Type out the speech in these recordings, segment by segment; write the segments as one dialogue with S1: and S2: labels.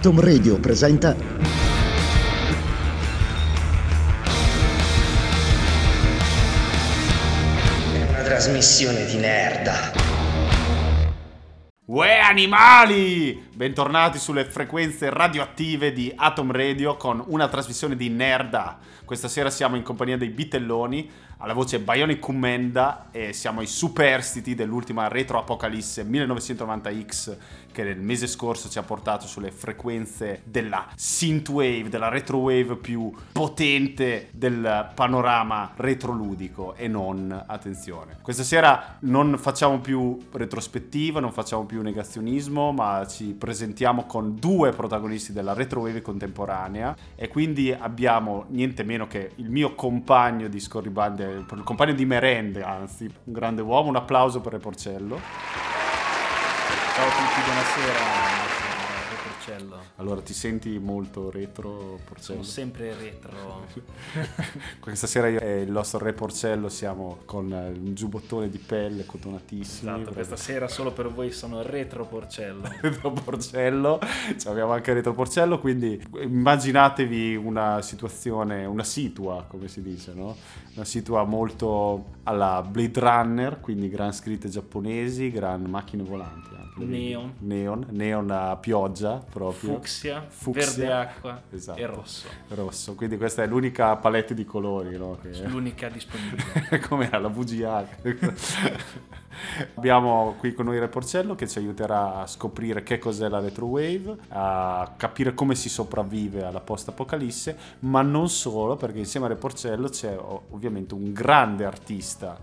S1: Atom Radio presenta
S2: È una trasmissione di nerda.
S3: Uè animali! Bentornati sulle frequenze radioattive di Atom Radio con una trasmissione di Nerda. Questa sera siamo in compagnia dei Bitelloni, alla voce Bionic Commenda e siamo i superstiti dell'ultima Retro Apocalisse 1990X che nel mese scorso ci ha portato sulle frequenze della synthwave, della retrowave più potente del panorama retroludico e non, attenzione. Questa sera non facciamo più retrospettiva, non facciamo più negazionismo, ma ci presentiamo con due protagonisti della retrowave contemporanea e quindi abbiamo niente meno che il mio compagno di scorribande, il compagno di merende, anzi, un grande uomo, un applauso per Reporcello.
S4: Ciao a tutti, buonasera. Porcello.
S3: Allora ti senti molto retro Porcello?
S4: Sono sempre retro.
S3: Questa sera io e il nostro re Porcello siamo con un giubbottone di pelle cotonatissimo.
S4: Esatto, questa sera solo per voi sono retro Porcello.
S3: retro Porcello, cioè, abbiamo anche retro Porcello, quindi immaginatevi una situazione, una situa, come si dice, no? Una situa molto alla Blade Runner, quindi gran scritte giapponesi, gran macchine volanti. Anche,
S4: neon.
S3: Neon, neon a pioggia proprio.
S4: Fucsia, Fucsia. verde acqua esatto. e rosso.
S3: Rosso, quindi questa è l'unica palette di colori, no?
S4: Che... L'unica disponibile.
S3: Come era la VGA. Abbiamo qui con noi Reporcello che ci aiuterà a scoprire che cos'è la retrowave, a capire come si sopravvive alla post-apocalisse, ma non solo, perché insieme a Reporcello c'è ovviamente un grande artista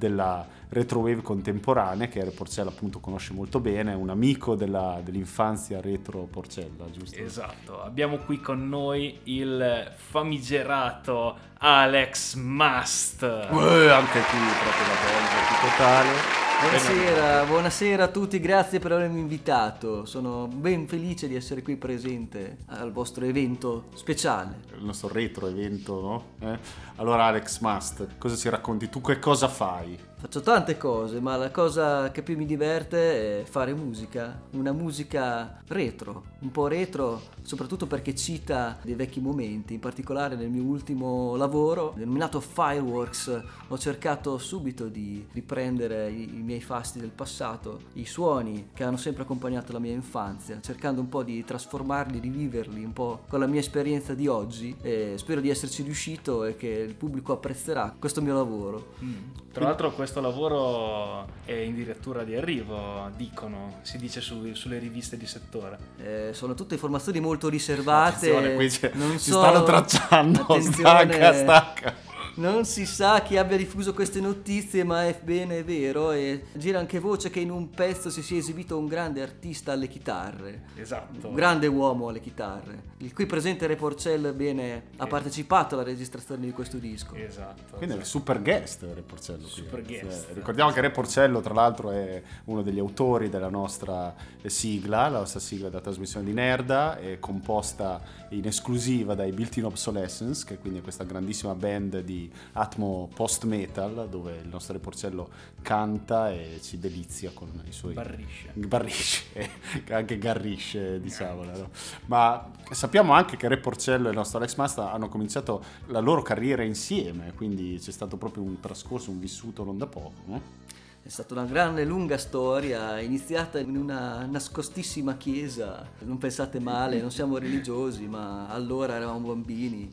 S3: della retrowave contemporanea che Porcella appunto conosce molto bene, è un amico della, dell'infanzia retro Porcella, giusto?
S4: Esatto, abbiamo qui con noi il famigerato Alex Mast.
S3: Uè, anche qui proprio la volta, totale.
S5: Buonasera, buonasera a tutti, grazie per avermi invitato. Sono ben felice di essere qui presente al vostro evento speciale.
S3: Il nostro retro evento, no? Eh? Allora Alex Mast, cosa ci racconti tu? Che cosa fai?
S5: Faccio tante cose, ma la cosa che più mi diverte è fare musica, una musica retro, un po' retro soprattutto perché cita dei vecchi momenti, in particolare nel mio ultimo lavoro, denominato Fireworks, ho cercato subito di riprendere i, i miei fasti del passato, i suoni che hanno sempre accompagnato la mia infanzia, cercando un po' di trasformarli, riviverli un po' con la mia esperienza di oggi e spero di esserci riuscito e che il pubblico apprezzerà questo mio lavoro.
S4: Mm. Tra l'altro questo lavoro è in dirittura di arrivo, dicono, si dice su, sulle riviste di settore.
S5: Eh, sono tutte informazioni molto riservate.
S3: Attenzione, qui non si so, stanno tracciando, stacca, stacca
S5: non si sa chi abbia diffuso queste notizie, ma è bene, è vero. E gira anche voce che in un pezzo si sia esibito un grande artista alle chitarre.
S4: Esatto.
S5: Un grande uomo alle chitarre. Il qui presente Re Porcell bene ha partecipato alla registrazione di questo disco.
S4: Esatto.
S3: Quindi è super guest Re Porcello.
S4: Super
S3: qui.
S4: guest.
S3: Sì. Ricordiamo che Re Porcello, tra l'altro, è uno degli autori della nostra sigla, la nostra sigla della trasmissione di Nerda, è composta in esclusiva dai Built-in Obsolescence, che quindi è questa grandissima band di atmo post metal dove il nostro Reporcello canta e ci delizia con i suoi
S4: barrisce,
S3: barrisce anche garrisce diciamo no? ma sappiamo anche che Reporcello e il nostro Alex Master hanno cominciato la loro carriera insieme quindi c'è stato proprio un trascorso un vissuto non da poco no?
S5: È stata una grande lunga storia, iniziata in una nascostissima chiesa. Non pensate male, non siamo religiosi, ma allora eravamo bambini.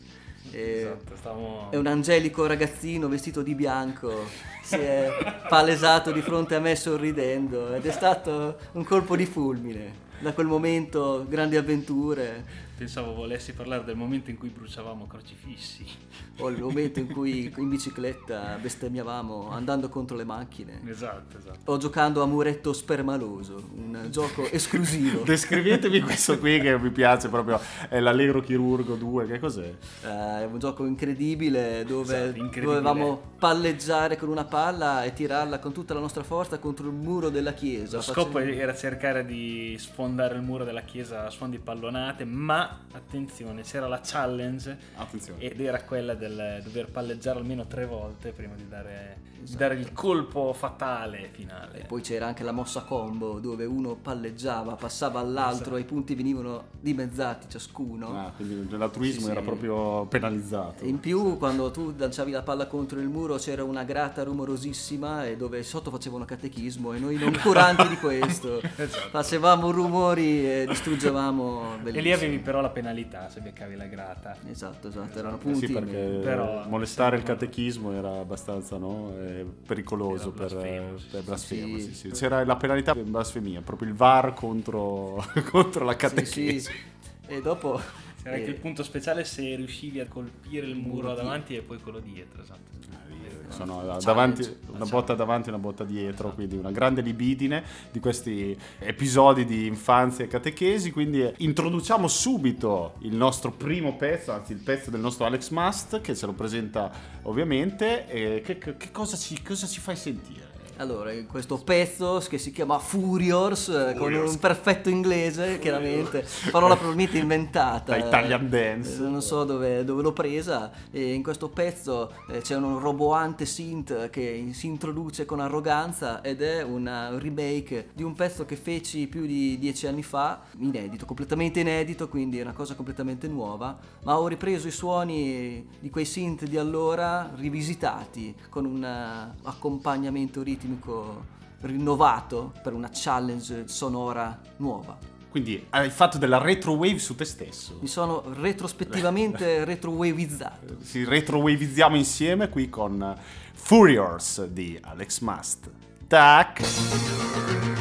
S4: Esatto, stavamo...
S5: È un angelico ragazzino vestito di bianco, si è palesato di fronte a me sorridendo ed è stato un colpo di fulmine. Da quel momento grandi avventure,
S4: Pensavo volessi parlare del momento in cui bruciavamo crocifissi.
S5: o il momento in cui in bicicletta bestemmiavamo andando contro le macchine.
S4: Esatto, esatto.
S5: O giocando a muretto spermaloso, un gioco esclusivo.
S3: Descrivetemi questo qui che mi piace proprio, è l'Allegro Chirurgo 2, che cos'è?
S5: Eh, È un gioco incredibile dove
S4: Esatto, incredibile.
S5: dovevamo palleggiare con una palla e tirarla con tutta la nostra forza contro il muro della chiesa.
S4: Lo scopo
S5: facendo-
S4: era cercare di sfondare il muro della chiesa a suon di pallonate, ma attenzione, c'era la challenge
S3: Attenzione.
S4: ed era quella del dover palleggiare almeno tre volte prima di dare, di
S5: Esatto.
S4: dare il colpo fatale finale.
S5: Poi c'era anche la mossa combo dove uno palleggiava, passava all'altro e i punti venivano dimezzati ciascuno.
S3: Ah, quindi l'altruismo
S5: Sì,
S3: era
S5: sì.
S3: proprio penalizzato.
S5: E in più quando tu lanciavi la palla contro il muro c'era una grata rumorosissima e dove sotto facevano catechismo e noi non curanti di questo facevamo rumori e distruggevamo
S4: E lì
S5: bellissimo.
S4: avevi però la penalità se beccavi la grata.
S5: Esatto, esatto, erano
S3: Eh
S5: punti.
S3: sì, perché
S4: Però-
S3: molestare il catechismo era abbastanza no? Eh, pericoloso
S4: Era
S3: per,
S4: blasfemo, sì,
S3: per
S4: sì,
S3: blasfemo.
S5: sì.
S3: C'era la penalità per blasfemia, proprio il VAR contro, contro la
S5: Sì,
S3: catechesi.
S5: sì. E dopo
S4: C'era anche
S5: eh,
S4: il punto speciale se riuscivi a colpire il muro
S5: muro di-
S4: davanti e poi quello dietro, esatto.
S3: Sono
S5: Challenge,
S3: davanti, una botta davanti e una botta dietro, quindi una grande libidine di questi episodi di infanzia e catechesi. Quindi eh, introduciamo subito il nostro primo pezzo, anzi il pezzo del nostro Alex Must, che ce lo presenta ovviamente. Che, che- che cosa, ci, cosa ci fai sentire?
S5: Allora, questo pezzo che si chiama Furious, eh, con un perfetto inglese, chiaramente, parola probabilmente inventata.
S3: Da Italian Dance.
S5: Eh, Non so dove, dove l'ho presa. E in questo pezzo eh, c'è un roboante synth che si introduce con arroganza ed è un remake di un pezzo che feci più di dieci anni fa, inedito, completamente inedito, quindi è una cosa completamente nuova. Ma ho ripreso i suoni di quei synth di allora, rivisitati, con un accompagnamento ritmico rinnovato per una challenge sonora nuova.
S3: Quindi hai fatto della retro wave su te stesso.
S5: Mi sono retrospettivamente retrovavizzato.
S3: Ci retrovavizziamo insieme qui con Furious di Alex Must. Tac!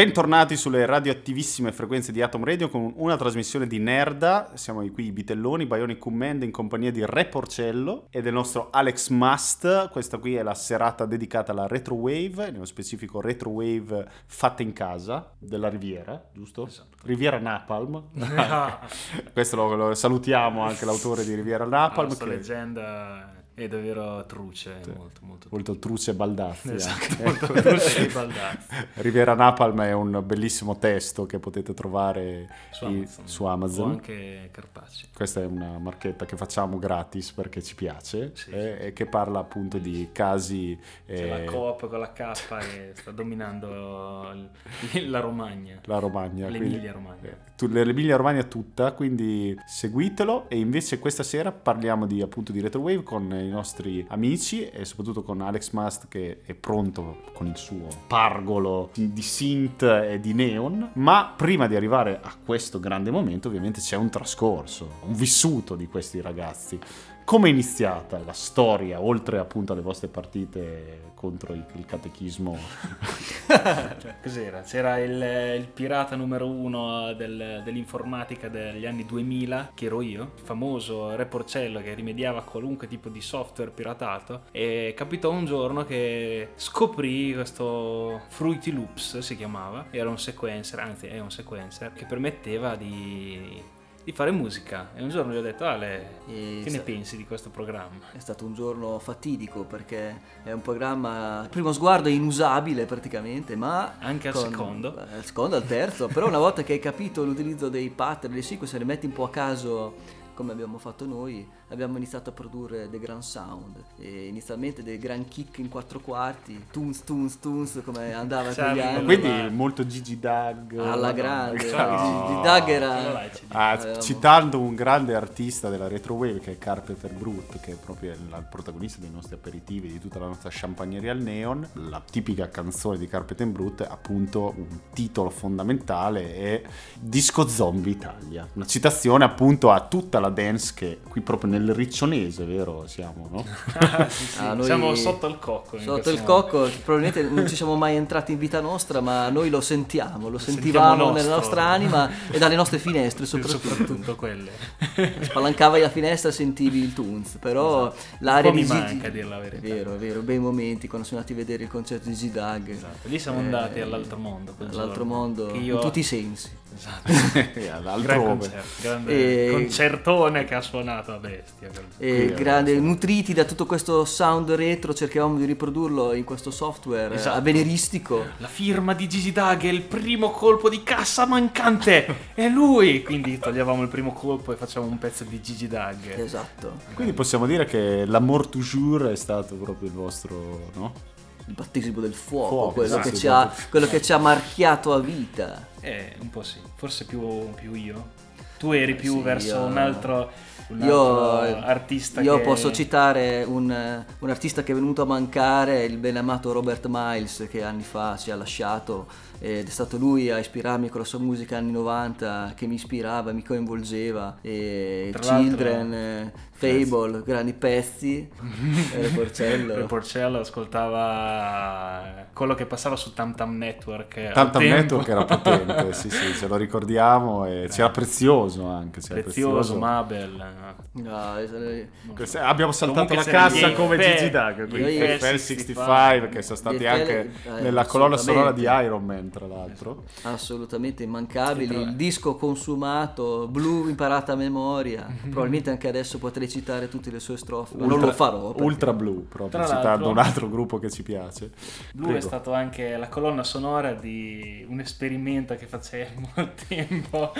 S3: Bentornati sulle radioattivissime frequenze di Atom Radio con una trasmissione di Nerda. Siamo qui i Bitelloni, Bionic Command in compagnia di Re Porcello e del nostro Alex Must. Questa qui è la serata dedicata alla retro wave, nello specifico retro wave fatta in casa della Riviera, giusto?
S4: Esatto.
S3: Riviera Napalm. Questo lo, lo salutiamo anche l'autore di Riviera Napalm.
S4: Questa
S3: che-
S4: leggenda è davvero truce, molto molto
S3: Molto truce e baldazzi.
S4: Esatto, molto truce Baldazzi.
S3: Riviera Napalm è un bellissimo testo che potete trovare
S4: Su Amazon.
S3: su Amazon.
S4: O anche Carpacci.
S3: Questa è una marchetta che facciamo gratis perché ci piace
S4: Sì,
S3: eh, e che parla appunto di casi...
S4: C'è
S3: eh,
S4: la Coop con la K che sta dominando il- la Romagna.
S3: la Romagna.
S4: L'Emilia Romagna.
S3: eh, L'Emilia Romagna tutta, quindi seguitelo e invece questa sera parliamo di, appunto di Retrowave con i nostri amici e soprattutto con Alex Mast che è pronto con il suo pargolo di synth e di neon, ma prima di arrivare a questo grande momento ovviamente c'è un trascorso, un vissuto di questi ragazzi. Come è iniziata la storia, oltre appunto alle vostre partite contro il, il catechismo?
S4: Cioè, cos'era? C'era il, il pirata numero uno del- dell'informatica degli anni 2000, che ero io, il famoso Re Porcello che rimediava a qualunque tipo di software piratato. E capitò un giorno che scoprì questo Fruity Loops, si chiamava, era un sequencer, anzi è un sequencer, che permetteva di, di fare musica. E un giorno gli ho detto, Ale,
S5: E
S4: che ne pensi di questo programma?
S5: È stato un giorno fatidico perché è un programma, al primo sguardo è inusabile praticamente, ma...
S4: Anche al secondo?
S5: eh, Al secondo, al terzo, però una volta che hai capito l'utilizzo dei pattern, dei sequence, li metti un po' a caso come abbiamo fatto noi, abbiamo iniziato a produrre dei gran sound, e inizialmente dei gran kick in quattro quarti, tunes, tunes, tunes, come andava in quegli
S4: Charlie,
S5: anni.
S3: Quindi
S4: ma-
S3: molto Gigi Doug.
S5: Alla grande,
S3: No.
S5: di Doug
S4: Quello
S5: era...
S3: Ah,
S5: Avevamo-
S3: citando un grande artista della retrowave che è Carpenter Brut, che è proprio il, il protagonista dei nostri aperitivi, di tutta la nostra champagneria al neon, la tipica canzone di Carpenter Brut, appunto un titolo fondamentale è Disco Zombie Italia, una citazione appunto a tutta la dance che qui proprio nel riccionese, vero? Siamo, no?
S4: Sì, sì,
S5: Ah, noi-
S4: Siamo sotto il cocco. in
S5: Sotto il cocco, probabilmente non ci siamo mai entrati in vita nostra, ma noi lo sentiamo, lo
S4: sentiamo
S5: sentivamo nella nostra anima e dalle nostre finestre soprattutto.
S4: soprattutto quelle.
S5: Spalancavi la finestra e sentivi il tunes, però l'aria
S4: Un po'
S5: di
S4: mi
S5: Gigi-
S4: manca, a dir la verità.
S5: È vero, è vero, bei momenti quando siamo andati a vedere il concerto di G-Dag.
S4: Esatto, lì siamo
S5: Eh,
S4: andati all'altro mondo.
S5: All'altro
S4: giorno,
S5: mondo,
S4: io-
S5: in tutti i sensi.
S4: Esatto.
S3: E Altrove.
S4: concerto, grande
S5: E-
S4: concertone che ha suonato a bestia.
S5: E grande, nutriti da tutto questo sound retro, cercavamo di riprodurlo in questo software
S4: Esatto.
S5: avveniristico.
S4: La firma di Gigi Dag è il primo colpo di cassa mancante. è lui! Quindi toglievamo il primo colpo e facciamo un pezzo di Gigi Dag.
S5: Esatto.
S3: Quindi possiamo dire che l'amour toujours è stato proprio il vostro, no?
S5: Il battesimo del fuoco,
S3: Fuoco,
S5: quello,
S3: esatto,
S5: che ci ha, quello che ci ha marchiato a vita.
S4: Eh, un po' sì, forse più, più io. Tu eri più
S5: Sì,
S4: verso
S5: io-
S4: un altro, un
S5: Io,
S4: altro artista
S5: io
S4: che-
S5: posso citare un, un artista che è venuto a mancare, il ben amato Robert Miles, che anni fa ci ha lasciato ed è stato lui a ispirarmi con la sua musica anni 90 che mi ispirava, mi coinvolgeva. E
S4: Tra
S5: Children, eh, Fable, grandi pezzi, e
S4: Il
S5: Porcello.
S4: Porcello ascoltava quello che passava su Tam Tam Network. al
S3: Tanto
S4: tempo.
S3: Network era potente, sì sì, ce lo ricordiamo e c'era prezioso anche, c'era
S4: prezioso,
S3: prezioso.
S4: Mabel.
S5: No, eh,
S3: Abbiamo saltato
S4: Comunque
S3: la cassa come
S4: Eiffel-
S3: Gigi Dag,
S5: gli
S3: quindi
S5: Eiffel
S3: Eiffel
S4: 65,
S3: 65 che sono stati anche
S5: eh,
S3: nella colonna sonora di. Iron Man tra l'altro.
S5: assolutamente immancabili. Il disco consumato, blu imparata a memoria. Probabilmente anche adesso potrei citare tutte le sue strofe, ma non
S3: Ultra-
S5: lo farò. perché-
S3: Ultra Blue, proprio
S4: Tra
S3: citando un altro gruppo che ci piace.
S4: Blu è
S3: Prego.
S4: stato anche la colonna sonora di un esperimento che facemmo al tempo.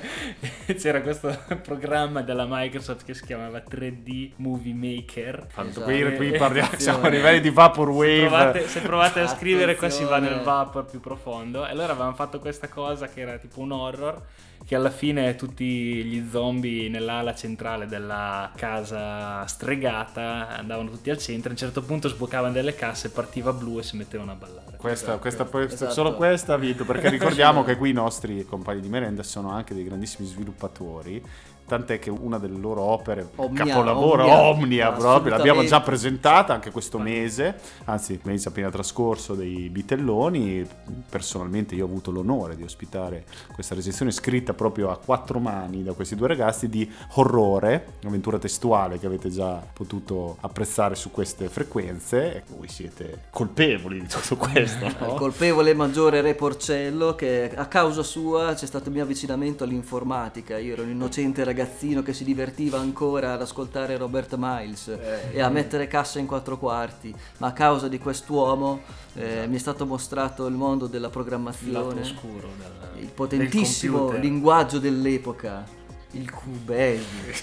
S4: C'era questo programma della Microsoft che si chiamava 3D Movie Maker.
S5: Esatto.
S3: qui, qui parliamo, siamo a livelli di Vaporwave.
S4: Se provate, se provate a scrivere qua si va nel vapor più profondo. E allora avevamo fatto questa cosa che era tipo un horror. Che alla fine tutti gli zombie nell'ala centrale della casa stregata andavano tutti al centro. A un certo punto sbucavano delle casse, partiva blu e si mettevano a ballare.
S3: Questa,
S5: Esatto,
S3: questa- questa-
S5: esatto.
S3: Solo questa ha vinto perché ricordiamo che qui i nostri compagni di merenda sono anche dei grandissimi sviluppatori tant'è che una delle loro opere,
S5: Omnia,
S3: capolavoro,
S5: Omnia,
S3: Omnia, proprio, l'abbiamo già presentata anche questo mese, anzi il mese appena trascorso dei Bitelloni, personalmente io ho avuto l'onore di ospitare questa recensione scritta proprio a quattro mani da questi due ragazzi di Horrore, un'avventura testuale che avete già potuto apprezzare su queste frequenze e voi siete colpevoli di tutto questo,
S5: Il
S3: no?
S5: colpevole maggiore Re Porcello che a causa sua c'è stato il mio avvicinamento all'informatica. Io ero un innocente ragazzino che si divertiva ancora ad ascoltare Robert Miles
S3: Eh.
S5: e a mettere cassa in quattro quarti, ma a causa di quest'uomo eh, mi è stato mostrato il mondo della programmazione,
S4: oscuro del,
S5: il potentissimo
S4: del
S5: linguaggio dell'epoca, il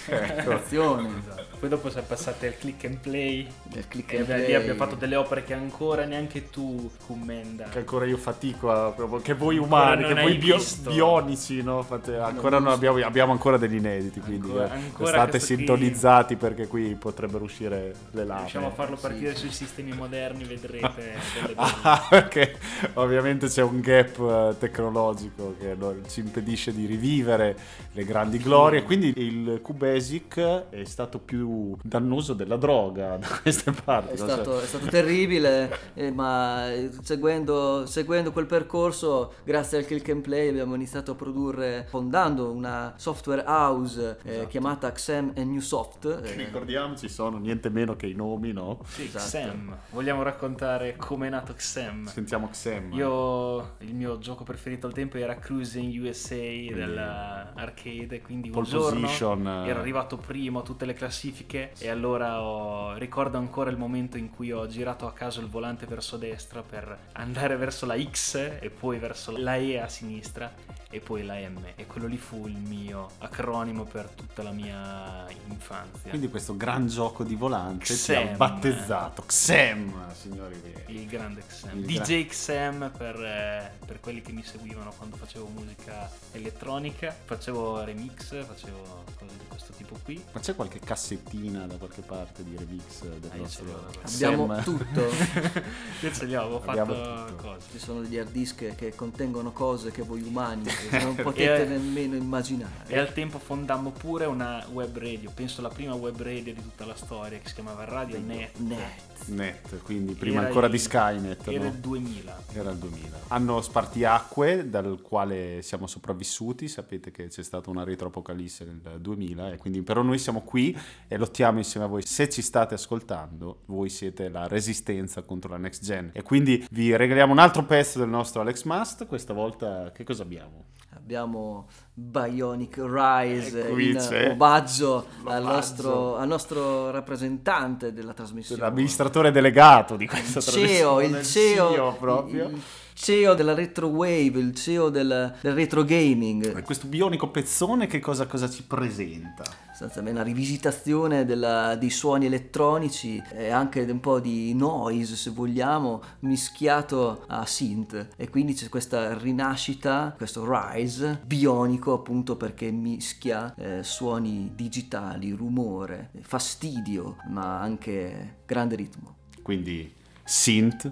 S3: Ecco.
S5: attenzione,
S4: Esatto. Poi dopo siamo passati al click and play.
S5: del click and
S4: beh, lì
S5: play.
S4: abbiamo fatto delle opere che ancora neanche tu commenda.
S3: che ancora io fatico a, proprio- che voi umani, che voi bio- bionici, no? Fate- ancora non abbiamo, abbiamo ancora degli inediti, quindi
S4: Ancora-
S3: eh,
S4: ancora
S3: state
S4: questo qui-
S3: sintonizzati perché qui potrebbero uscire le lame.
S4: Riusciamo a farlo partire sui sistemi moderni, vedrete
S3: Ah, perché ovviamente c'è un gap eh, tecnologico che ci impedisce di rivivere le grandi glorie. Quindi il QBasic è stato più dannoso della droga da queste parti.
S5: È
S3: so.
S5: stato, è stato terribile, eh, ma eh, seguendo, seguendo quel percorso, grazie al Click and Play, abbiamo iniziato a produrre, fondando una software house eh, chiamata XM e Newsoft. eh,
S3: Ricordiamoci, sono niente meno che i nomi, no?
S4: Sì,
S5: Esatto.
S4: XEM. Vogliamo raccontare come è nato XEM?
S3: Sentiamo Xem.
S4: Io, il mio gioco preferito al tempo era Cruising USA dell'arcade, quindi un
S3: Pole
S4: giorno
S3: position, eh.
S4: ero arrivato primo a tutte le classifiche e allora ho- ricordo ancora il momento in cui ho girato a caso il volante verso destra per andare verso la X e poi verso la E a sinistra e poi la M e quello lì fu il mio acronimo per tutta la mia infanzia.
S3: Quindi questo gran gioco di volante ha
S4: Xem.
S3: battezzato Xem, signori miei.
S4: Il grande.
S3: Il
S4: DJ XM per, eh, per quelli che mi seguivano quando facevo musica elettronica. Facevo remix, facevo cose di questo tipo qui.
S3: Ma c'è qualche cassettina da qualche parte di remix del
S4: Ah, io ce
S3: nostro
S5: abbiamo tutto.
S4: Io ce li ho, fatto
S3: tutto.
S4: cose.
S5: Ci sono degli hard disk che contengono cose che voi umani non potete
S4: E-
S5: nemmeno immaginare.
S4: E al tempo fondammo pure una web radio, penso la prima web radio di tutta la storia, che si chiamava Radio Net.
S5: Net.
S3: Net, quindi prima
S4: Era
S3: ancora
S4: il-
S3: di Skynet,
S4: Era
S3: no?
S4: il 2000.
S3: Era il 2000. Hanno spartiacque dal quale siamo sopravvissuti. Sapete che c'è stata una retroapocalisse nel 2000 e quindi però noi siamo qui e lottiamo insieme a voi. Se ci state ascoltando, voi siete la resistenza contro la next gen. E quindi vi regaliamo un altro pezzo del nostro Alex Must. Questa volta che cosa abbiamo?
S5: Abbiamo Bionic Rise in omaggio al nostro, al nostro rappresentante della trasmissione.
S3: L'amministratore delegato di questa
S5: il CEO,
S3: trasmissione,
S5: il CEO,
S3: CEO proprio.
S5: il CEO della retro wave, il CEO del, del retro gaming.
S3: E Questo bionico pezzone che cosa, cosa ci presenta?
S5: sostanzialmente una rivisitazione della- dei suoni elettronici e anche un po' di noise se vogliamo mischiato a synth e quindi c'è questa rinascita questo rise bionico appunto perché mischia eh, suoni digitali rumore fastidio ma anche grande ritmo
S3: Quindi synth,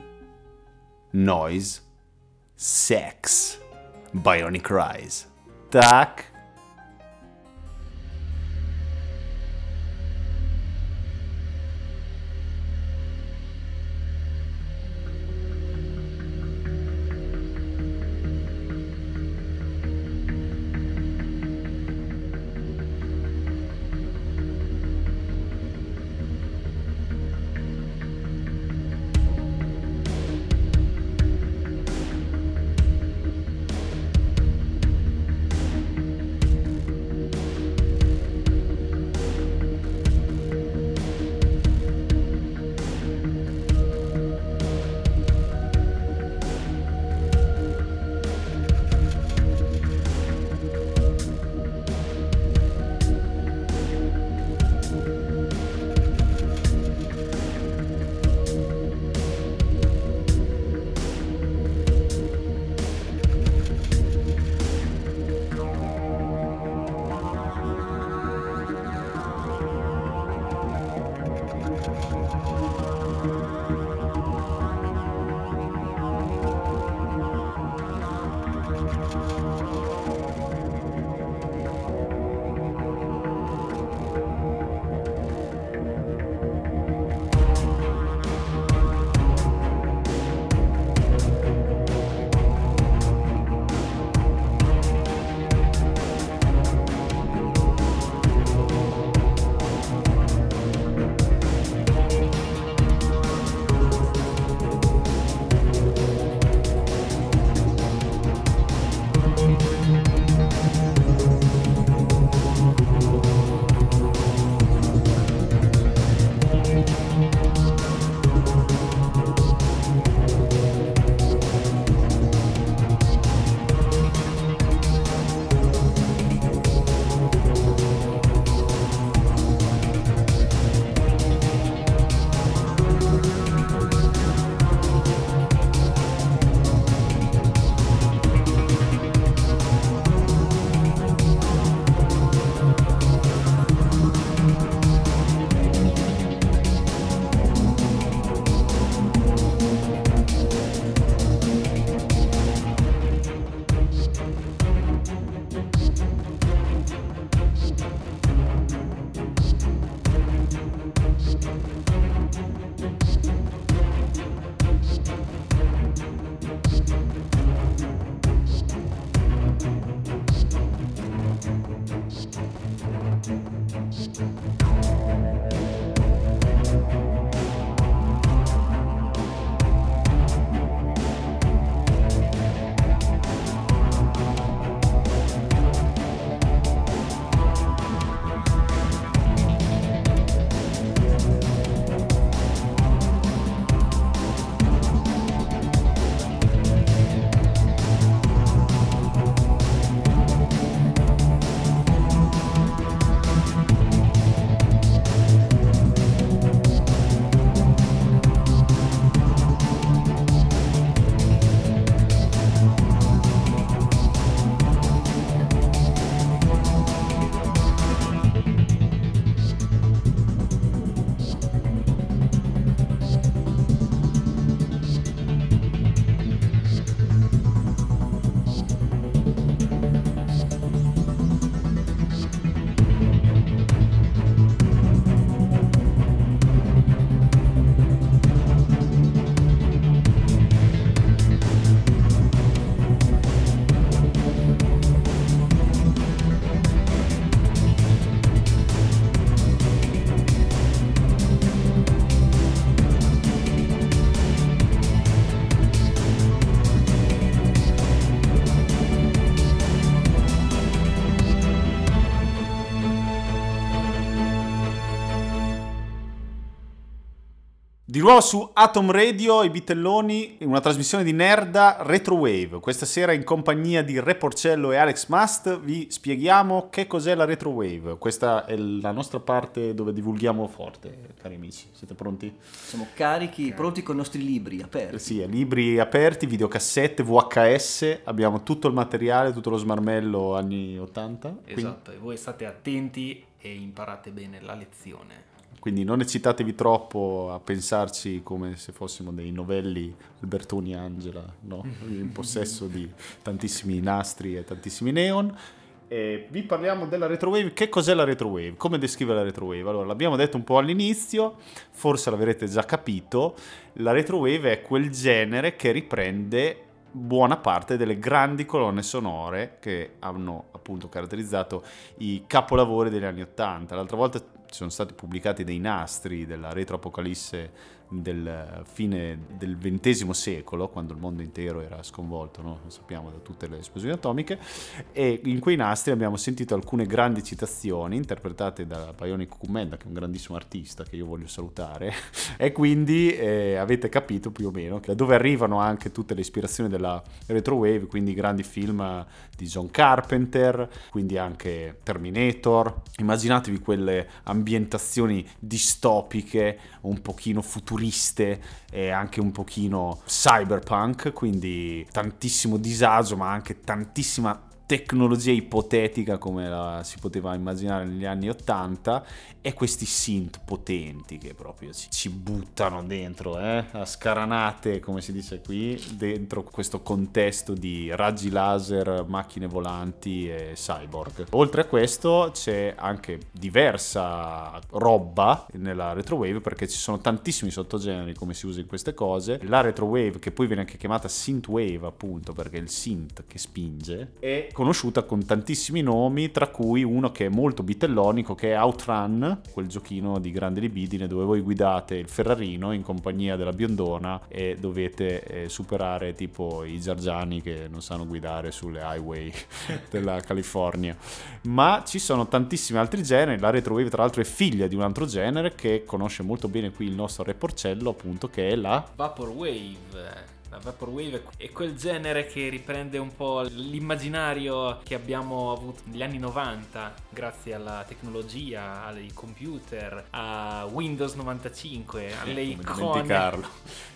S3: noise, sex, bionic rise. Tac. Di nuovo su Atom Radio, i Bitelloni, in una trasmissione di Nerda Retrowave. Questa sera in compagnia di Re Porcello e Alex Must vi spieghiamo che cos'è la Retrowave. Questa è la nostra parte dove divulghiamo forte, cari amici. Siete pronti?
S5: Siamo carichi, pronti con i nostri libri aperti.
S3: Eh Sì, libri aperti, videocassette, VHS, abbiamo tutto il materiale, tutto lo smarmello anni 80. quindi-
S4: Esatto, e voi state attenti e imparate bene la lezione.
S3: Quindi non eccitatevi troppo a pensarci come se fossimo dei novelli Albertoni Angela, no? in possesso di tantissimi nastri e tantissimi neon. E vi parliamo della retrowave. Che cos'è la retrowave? Come descrive la retrowave? Allora, l'abbiamo detto un po' all'inizio, forse l'avrete già capito. La retrowave è quel genere che riprende buona parte delle grandi colonne sonore che hanno appunto caratterizzato i capolavori degli anni Ottanta. L'altra volta sono stati pubblicati dei nastri della retroapocalisse del fine del XX secolo, quando il mondo intero era sconvolto, no? lo sappiamo da tutte le esplosioni atomiche, e in quei nastri abbiamo sentito alcune grandi citazioni interpretate da Bionic Kumenda, che è un grandissimo artista che io voglio salutare, e quindi eh, avete capito più o meno da dove arrivano anche tutte le ispirazioni della retrowave, quindi grandi film di John Carpenter, quindi anche Terminator. Immaginatevi quelle ambientazioni distopiche, un pochino futuriste e anche un pochino cyberpunk, quindi tantissimo disagio, ma anche tantissima tecnologia ipotetica come la si poteva immaginare negli anni 80 e questi synth potenti che proprio ci, ci buttano dentro eh, a scaranate come si dice qui dentro questo contesto di raggi laser macchine volanti e cyborg. Oltre a questo c'è anche diversa roba nella retrowave perché ci sono tantissimi sottogeneri come si usa in queste cose. La retrowave che poi viene anche chiamata synthwave appunto perché è il synth che spinge è conosciuta con tantissimi nomi, tra cui uno che è molto bitellonico, che è Outrun, quel giochino di grande libidine dove voi guidate il Ferrarino in compagnia della biondona e dovete eh, superare tipo i giargiani che non sanno guidare sulle highway della California. Ma ci sono tantissimi altri generi, la retrowave tra l'altro è figlia di un altro genere che conosce molto bene qui il nostro Re Porcello, appunto, che è la
S4: Vaporwave. La Vaporwave è quel genere che riprende un po' l'immaginario che abbiamo avuto negli anni 90 grazie alla tecnologia, ai computer, a Windows 95, alle
S3: come
S4: icone,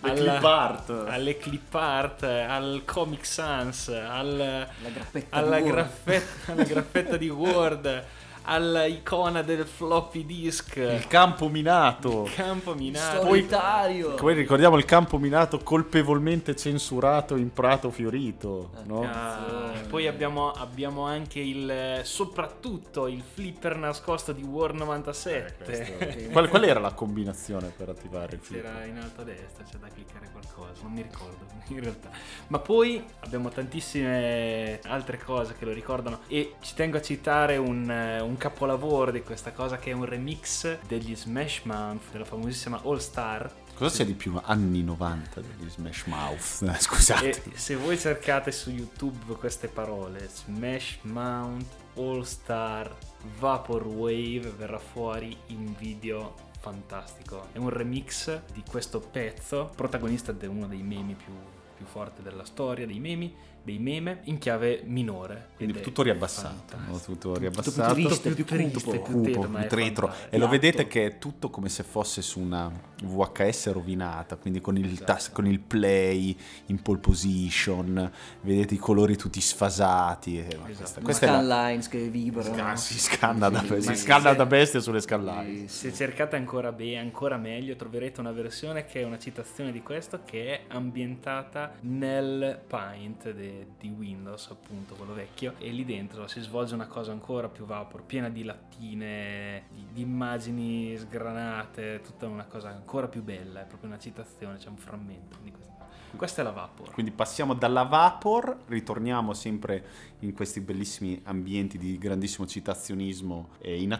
S4: alla-
S3: clip art.
S4: alle clip art, al Comic Sans, al,
S5: La graffetta
S4: alla,
S5: di
S4: graffetta, alla graffetta di Word, all'icona del floppy disk,
S3: il campo minato.
S4: il campo minato.
S5: Solitario.
S3: Poi ricordiamo il campo minato colpevolmente censurato in Prato Fiorito, no?
S4: Ah, poi abbiamo, abbiamo anche il soprattutto il flipper nascosto di War 97
S3: Qual, qual era la combinazione per attivare il flipper?
S4: c'era in alto a destra c'è da cliccare qualcosa non mi ricordo in realtà ma poi abbiamo tantissime altre cose che lo ricordano e ci tengo a citare un, eh, un capolavoro di questa cosa che è un remix degli Smash Mouth della famosissima All Star
S3: Cosa c'è di più anni 90 degli Smash Mouth? Scusate.
S4: E se voi cercate su YouTube queste parole, Smash Mount All Star Vaporwave, verrà fuori in video fantastico. È un remix di questo pezzo, protagonista di uno dei memi più, più forti della storia, dei memi, dei meme, in chiave minore.
S3: Quindi
S4: è
S3: tutto riabbassato, no? tutto riabbassato,
S5: più triste,
S4: più
S5: più
S4: triste,
S5: cupo.
S4: più
S3: cupo,
S4: è
S3: più retro. E lo
S5: Piatto.
S3: vedete che è tutto come se fosse su una VHS rovinata, quindi con il, tas- con il play in pole position, vedete i colori tutti sfasati. eh, ma questa, questa è la-
S5: scanlines che vibrano.
S3: Scan- si scanna da, si scanna
S4: se-
S3: da bestia sulle scanline.
S4: Se cercate ancora bene, ancora meglio, troverete una versione che è una citazione di questo che è ambientata nel Paint de- di Windows, appunto, quello vecchio, e lì dentro si svolge una cosa ancora più vapor, piena di lattine, di, di immagini sgranate, tutta una cosa ancora più bella, è proprio una citazione, c'è un frammento di questa Questa è la Vapor.
S3: Quindi passiamo dalla Vapor, ritorniamo sempre in questi bellissimi ambienti di grandissimo citazionismo eh, in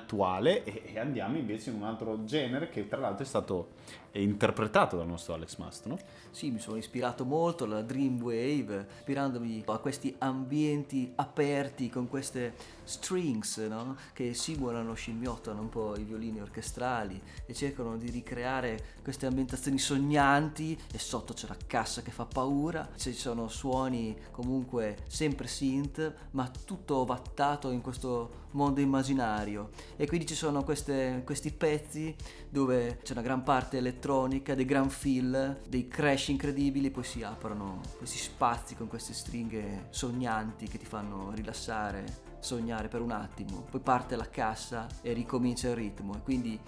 S3: e, e andiamo invece in un altro genere che tra l'altro è stato eh, interpretato dal nostro Alex Mast, no?
S5: Sì, mi sono ispirato molto alla Dream Wave, ispirandomi a questi ambienti aperti con queste strings no? che simulano, scimmiottano un po' i violini orchestrali e cercano di ricreare queste ambientazioni sognanti e sotto c'è la cassa che fa paura, ci sono suoni comunque sempre synth, ma tutto ovattato in questo mondo immaginario. E quindi ci sono queste, questi pezzi dove c'è una gran parte elettronica, dei gran fill, dei crash incredibili, poi si aprono questi spazi con queste stringhe sognanti che ti fanno rilassare, sognare per un attimo, poi parte la cassa e ricomincia il ritmo. E quindi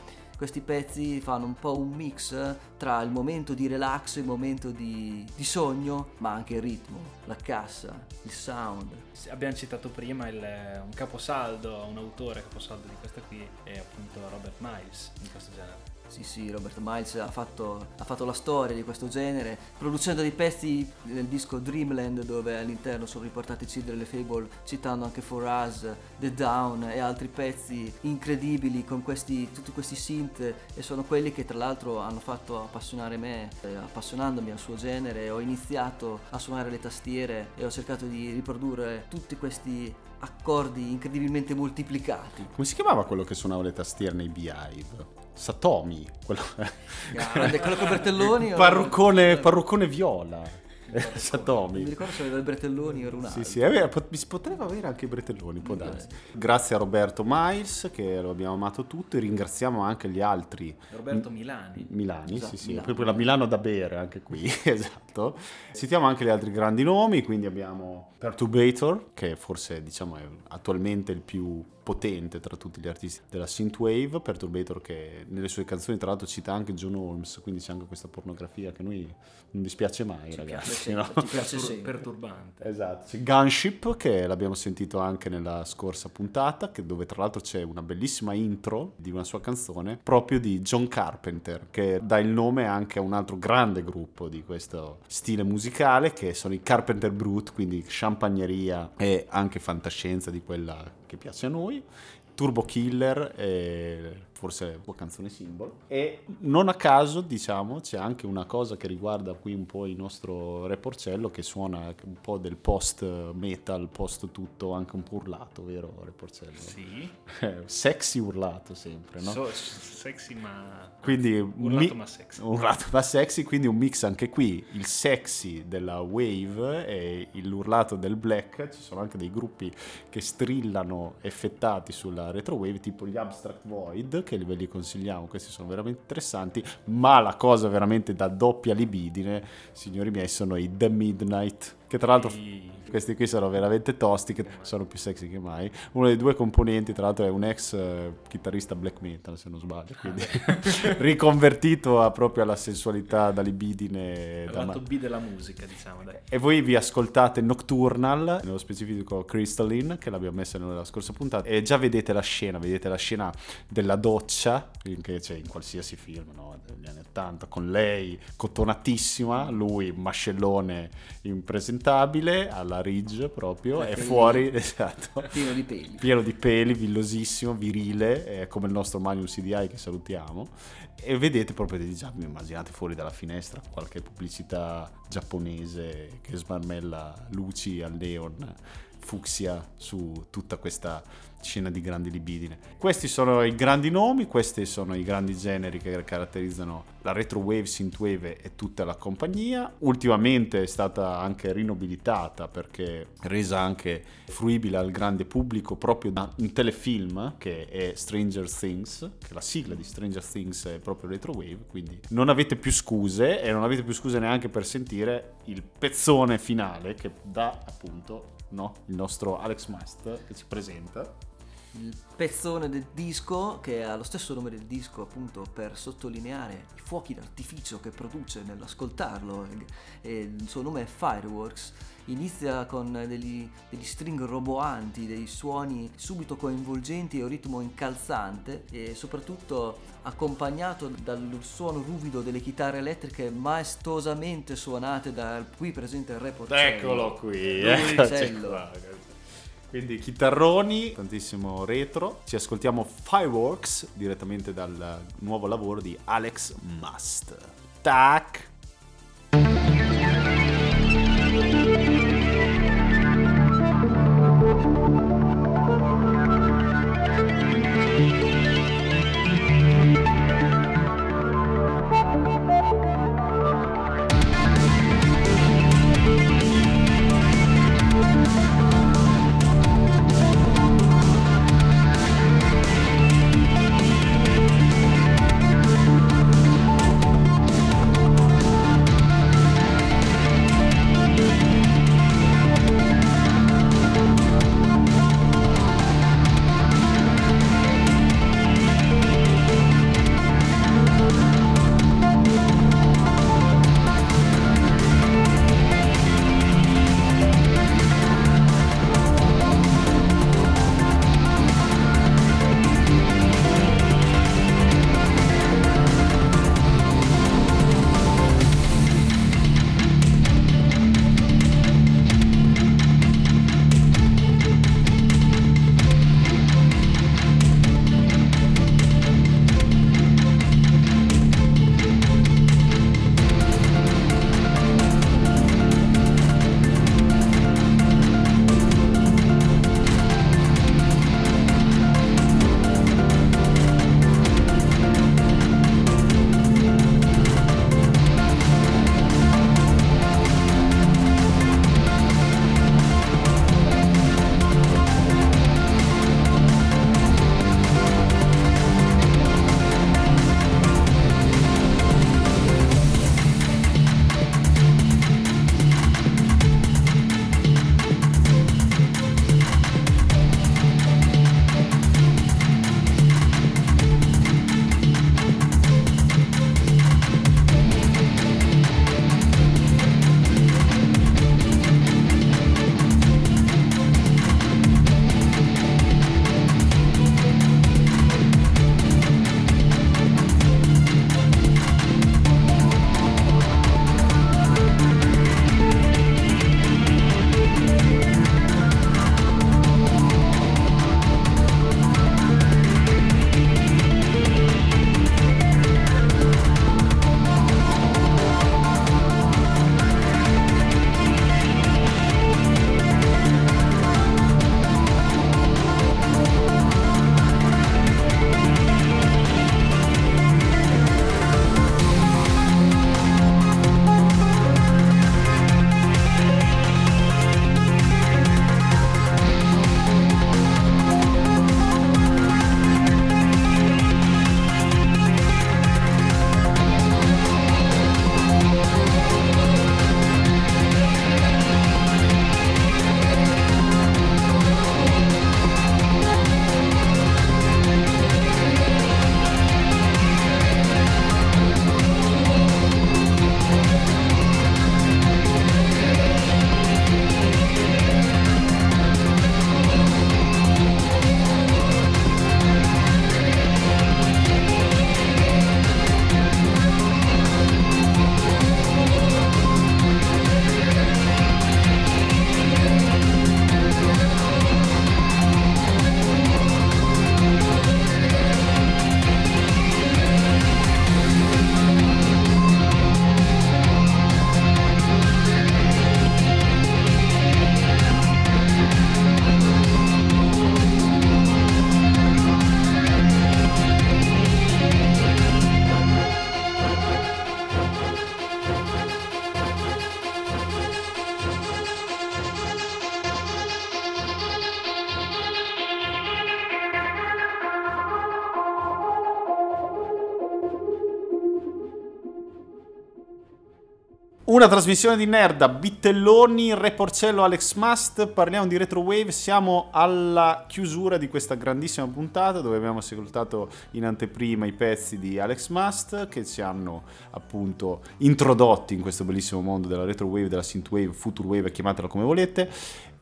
S5: questi pezzi fanno un po' un mix tra il momento di relax il momento di, di sogno, ma anche il ritmo, la cassa, il sound.
S4: Abbiamo citato prima il, un caposaldo, un autore caposaldo di questa qui è appunto Robert Miles in questo genere.
S5: Sì, sì, Robert Miles ha fatto, ha fatto, la storia di questo genere, producendo dei pezzi nel disco Dreamland, dove all'interno sono riportati Children Fable, citando anche For Us, The Down e altri pezzi incredibili con questi, tutti questi synth, e sono quelli che tra l'altro hanno fatto appassionare me, eh, appassionandomi al suo genere. Ho iniziato a suonare le tastiere e ho cercato di riprodurre tutti questi accordi incredibilmente moltiplicati.
S3: Come si chiamava quello che suonava le tastiere nei Beehive? Satomi, quello,
S5: Grande, quello con Bertelloni?
S3: parruccone, parruccone viola. Satomi.
S5: Non mi ricordo se aveva il Bretelloni o un altro.
S3: Sì, sì, pot- poteva avere anche i Bretelloni, può darsi. Grazie a Roberto Miles, che lo abbiamo amato tutti, ringraziamo anche gli altri.
S4: Roberto Milani.
S3: Milani,
S5: Esatto,
S3: sì, sì,
S5: Milano.
S3: proprio la Milano da bere anche qui, esatto. Citiamo anche gli altri grandi nomi, quindi abbiamo Perturbator, che forse diciamo è attualmente il più potente tra tutti gli artisti della synthwave, Perturbator che nelle sue canzoni tra l'altro cita anche John Holmes, quindi c'è anche questa pornografia che a noi non dispiace mai, ragazzi. no?
S5: Ci piace sempre.
S4: Perturbante.
S3: Esatto, c'è Gunship che l'abbiamo sentito anche nella scorsa puntata, che- dove tra l'altro c'è una bellissima intro di una sua canzone proprio di John Carpenter, che dà il nome anche a un altro grande gruppo di questo stile musicale, che sono i Carpenter Brute, quindi champagneria e anche fantascienza di quella che piace a noi. Turbo Killer e forse la canzone simbolo e non a caso diciamo c'è anche una cosa che riguarda qui un po' il nostro Reporcello che suona un po' del post metal post tutto anche un po' urlato vero Reporcello?
S4: Sì.
S3: sexy urlato sempre no?
S4: So- sexy ma...
S3: quindi
S4: Urlato
S3: mi-
S4: ma sexy.
S3: urlato ma sexy quindi un mix anche qui il sexy della wave e l'urlato del black ci sono anche dei gruppi che strillano effettati sulla retro wave tipo gli Abstract Void che ve li consigliamo questi sono veramente interessanti ma la cosa veramente da doppia libidine signori miei sono i The Midnight che tra l'altro
S4: Sì.
S3: Questi qui sono veramente tosti, che sono più sexy che mai. Uno dei due componenti, tra l'altro, è un ex eh, chitarrista black metal, se non sbaglio, quindi riconvertito a proprio alla sensualità da libidine. Da
S4: il
S3: ma-
S4: lato B della musica, diciamo, dai.
S3: e voi vi ascoltate Nocturnal, nello specifico Crystalline, che l'abbiamo messa nella scorsa puntata, e già vedete la scena, vedete la scena della doccia, che c'è in qualsiasi film no, degli anni 80, con lei cotonatissima, lui mascellone impresentabile, alla Ridge proprio, e
S5: Capelli.
S3: fuori, esatto,
S5: Pieno di peli.
S3: pieno di peli, villosissimo, virile, come il nostro Magnum CDI che salutiamo. E vedete proprio dei immaginate fuori dalla finestra qualche pubblicità giapponese che smarmella luci al neon fucsia su tutta questa scena di grandi libidine. Questi sono i grandi nomi, questi sono i grandi generi che caratterizzano la retro wave, synthwave e tutta la compagnia. Ultimamente è stata anche rinobilitata perché resa anche fruibile al grande pubblico proprio da un telefilm che è Stranger Things, che la sigla di Stranger Things è proprio retro wave, quindi non avete più scuse e non avete più scuse neanche per sentire il pezzone finale che dà appunto no, il nostro Alex Mast che ci presenta.
S5: il pezzone del disco che ha lo stesso nome del disco appunto per sottolineare i fuochi d'artificio che produce nell'ascoltarlo e, il suo nome è Fireworks inizia con degli, degli string roboanti, dei suoni subito coinvolgenti e un ritmo incalzante e soprattutto accompagnato dal suono ruvido delle chitarre elettriche maestosamente suonate dal qui presente re Porcello.
S3: Eccolo qui, qua. Quindi chitarroni, tantissimo retro. Ci ascoltiamo Fireworks direttamente dal nuovo lavoro di Alex Must. Tac. Una trasmissione di Nerda, Bittelloni, Re Porcello, Alex Must, parliamo di Retrowave, siamo alla chiusura di questa grandissima puntata dove abbiamo ascoltato in anteprima i pezzi di Alex Must che ci hanno appunto introdotti in questo bellissimo mondo della Retrowave, della Synthwave, Futurewave, chiamatela come volete.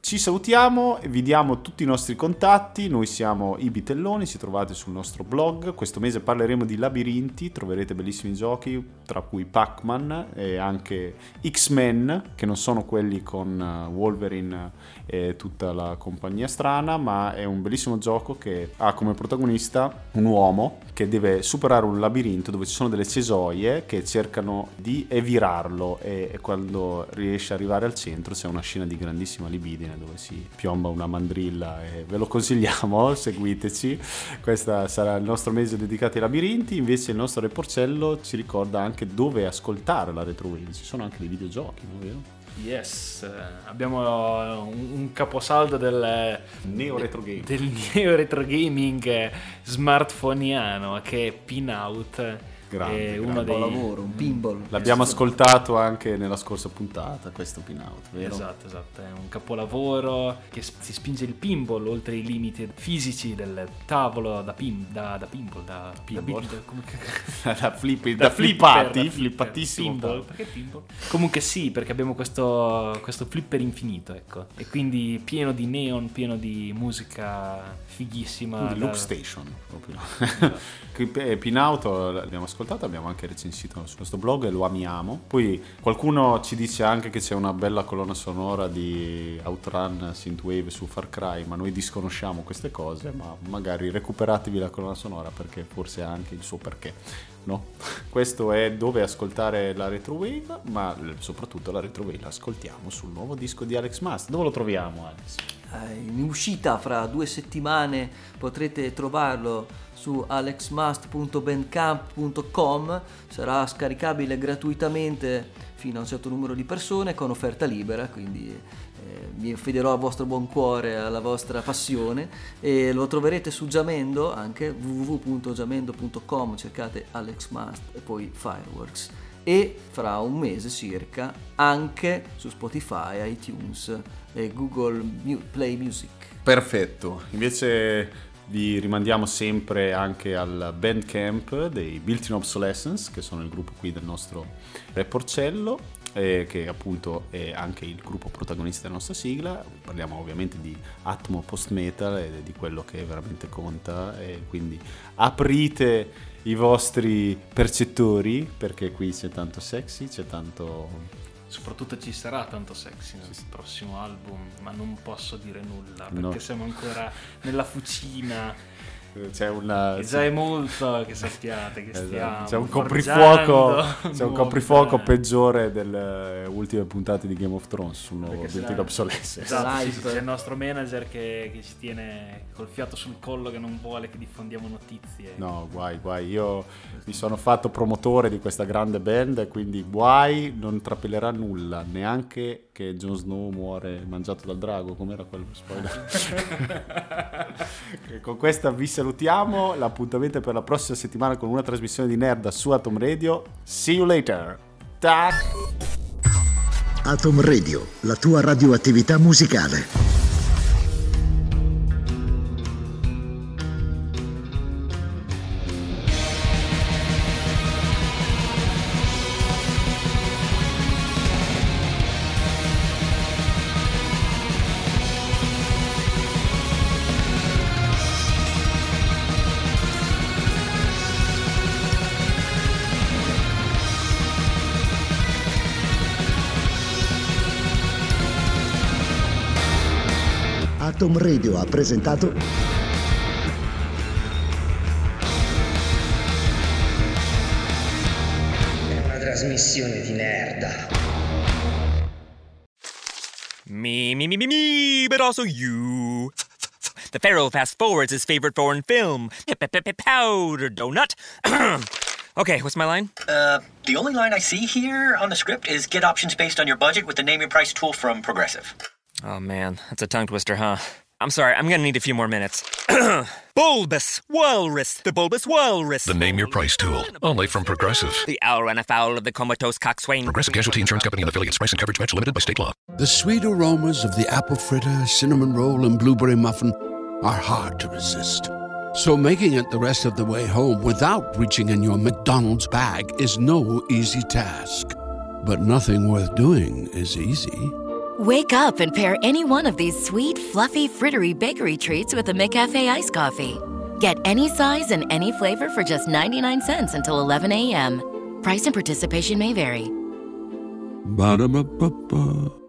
S3: Ci salutiamo, vi diamo tutti i nostri contatti, noi siamo i Bitelloni, ci trovate sul nostro blog, questo mese parleremo di labirinti, troverete bellissimi giochi, tra cui Pac-Man e anche X-Men, che non sono quelli con eh, Wolverine e tutta la compagnia strana, ma è un bellissimo gioco che ha come protagonista un uomo che deve superare un labirinto dove ci sono delle cesoie che cercano di evirarlo e quando riesce ad arrivare al centro c'è una scena di grandissima libidine dove si piomba una mandrilla e ve lo consigliamo, seguiteci. Questo sarà il nostro mese dedicato ai labirinti, invece il nostro reporcello ci ricorda anche dove ascoltare la retrowave, ci sono anche dei videogiochi, non è vero?
S4: Yes, abbiamo un, un caposaldo del
S3: neo retro
S4: gaming, del neo retro gaming smartphoneiano che è Pinout
S5: Grande, è uno dei lavoro, un pinball.
S3: L'abbiamo ascoltato anche nella scorsa puntata, questo pin-out, vero?
S4: Esatto, esatto, è un capolavoro che si spinge il pinball oltre i limiti fisici del tavolo da, pin, da, da pinball, da,
S3: pinball. Da, come... da, flip, da, da flippati, flipper, flippatissimo.
S4: Pinball, perché pinball? Comunque sì, perché abbiamo questo, questo flipper infinito, ecco. E quindi pieno di neon, pieno di musica fighissima.
S3: Quindi da... Loop Station, proprio. Pin-out l'abbiamo ascoltato ascoltato, abbiamo anche recensito sul nostro blog e lo amiamo. Poi qualcuno ci dice anche che c'è una bella colonna sonora di Outrun Synthwave su Far Cry, ma noi disconosciamo queste cose, ma magari recuperatevi la colonna sonora perché forse ha anche il suo perché. No? Questo è dove ascoltare la Retrowave, ma soprattutto la Retrowave la ascoltiamo sul nuovo disco di Alex Mast. Dove lo troviamo Alex?
S5: Eh, in uscita fra due settimane potrete trovarlo su alexmust.bandcamp.com sarà scaricabile gratuitamente fino a un certo numero di persone con offerta libera quindi eh, mi affiderò al vostro buon cuore alla vostra passione. E lo troverete su Giamendo anche www.giamendo.com cercate Alex Must e poi Fireworks. E fra un mese circa anche su Spotify, iTunes e Google Play Music.
S3: Perfetto. Invece vi rimandiamo sempre anche al Bandcamp dei Built-in Obsolescence, che sono il gruppo qui del nostro Reporcello, eh, che appunto è anche il gruppo protagonista della nostra sigla. Parliamo ovviamente di Atmo Post Metal e di quello che veramente conta. E quindi aprite i vostri percettori perché qui c'è tanto sexy, c'è tanto
S4: Soprattutto ci sarà tanto sexy nel sì. prossimo album, ma non posso dire nulla perché no. siamo ancora nella fucina
S3: c'è una
S4: che già è molto che sappiate che esatto. stiamo
S3: c'è un coprifuoco c'è un coprifuoco peggiore delle ultime puntate di Game of Thrones sul nuovo Built Obsolescence
S4: esatto, sì, sì, c'è il nostro manager che, che, ci tiene col fiato sul collo che non vuole che diffondiamo notizie.
S3: No guai guai. Io mi sono fatto promotore di questa grande band quindi guai non trapellerà nulla neanche che Jon Snow muore mangiato dal drago com'era quello spoiler con questa vi salutiamo. L'appuntamento è per la prossima settimana con una trasmissione di Nerda su Atom Radio. See you later. Tac.
S1: Atom Radio, la tua radioattività musicale. Atom Radio ha presentato
S2: È una trasmissione di merda.
S6: Me, me, me, me, me, but also you. The Pharaoh fast forwards his favorite foreign film, Powder Donut. okay, what's my line?
S7: Uh, the only line I see here on the script is get options based on your budget with the name your price tool from Progressive.
S6: Oh man, that's a tongue twister, huh? I'm sorry, I'm gonna need a few more minutes. bulbous Walrus, the Bulbous Walrus.
S8: The Name Your Price tool, only from Progressive.
S6: The owl ran afoul of the comatose coxswain.
S8: Progressive Casualty Insurance Company and affiliates. Price and coverage match limited by state law.
S9: The sweet aromas of the apple fritter, cinnamon roll, and blueberry muffin are hard to resist. So making it the rest of the way home without reaching in your McDonald's bag is no easy task. But nothing worth doing is easy.
S10: Wake up and pair any one of these sweet, fluffy, frittery bakery treats with a McCafe iced coffee. Get any size and any flavor for just 99 cents until 11 a.m. Price and participation may vary.
S9: Ba-da-ba-ba-ba.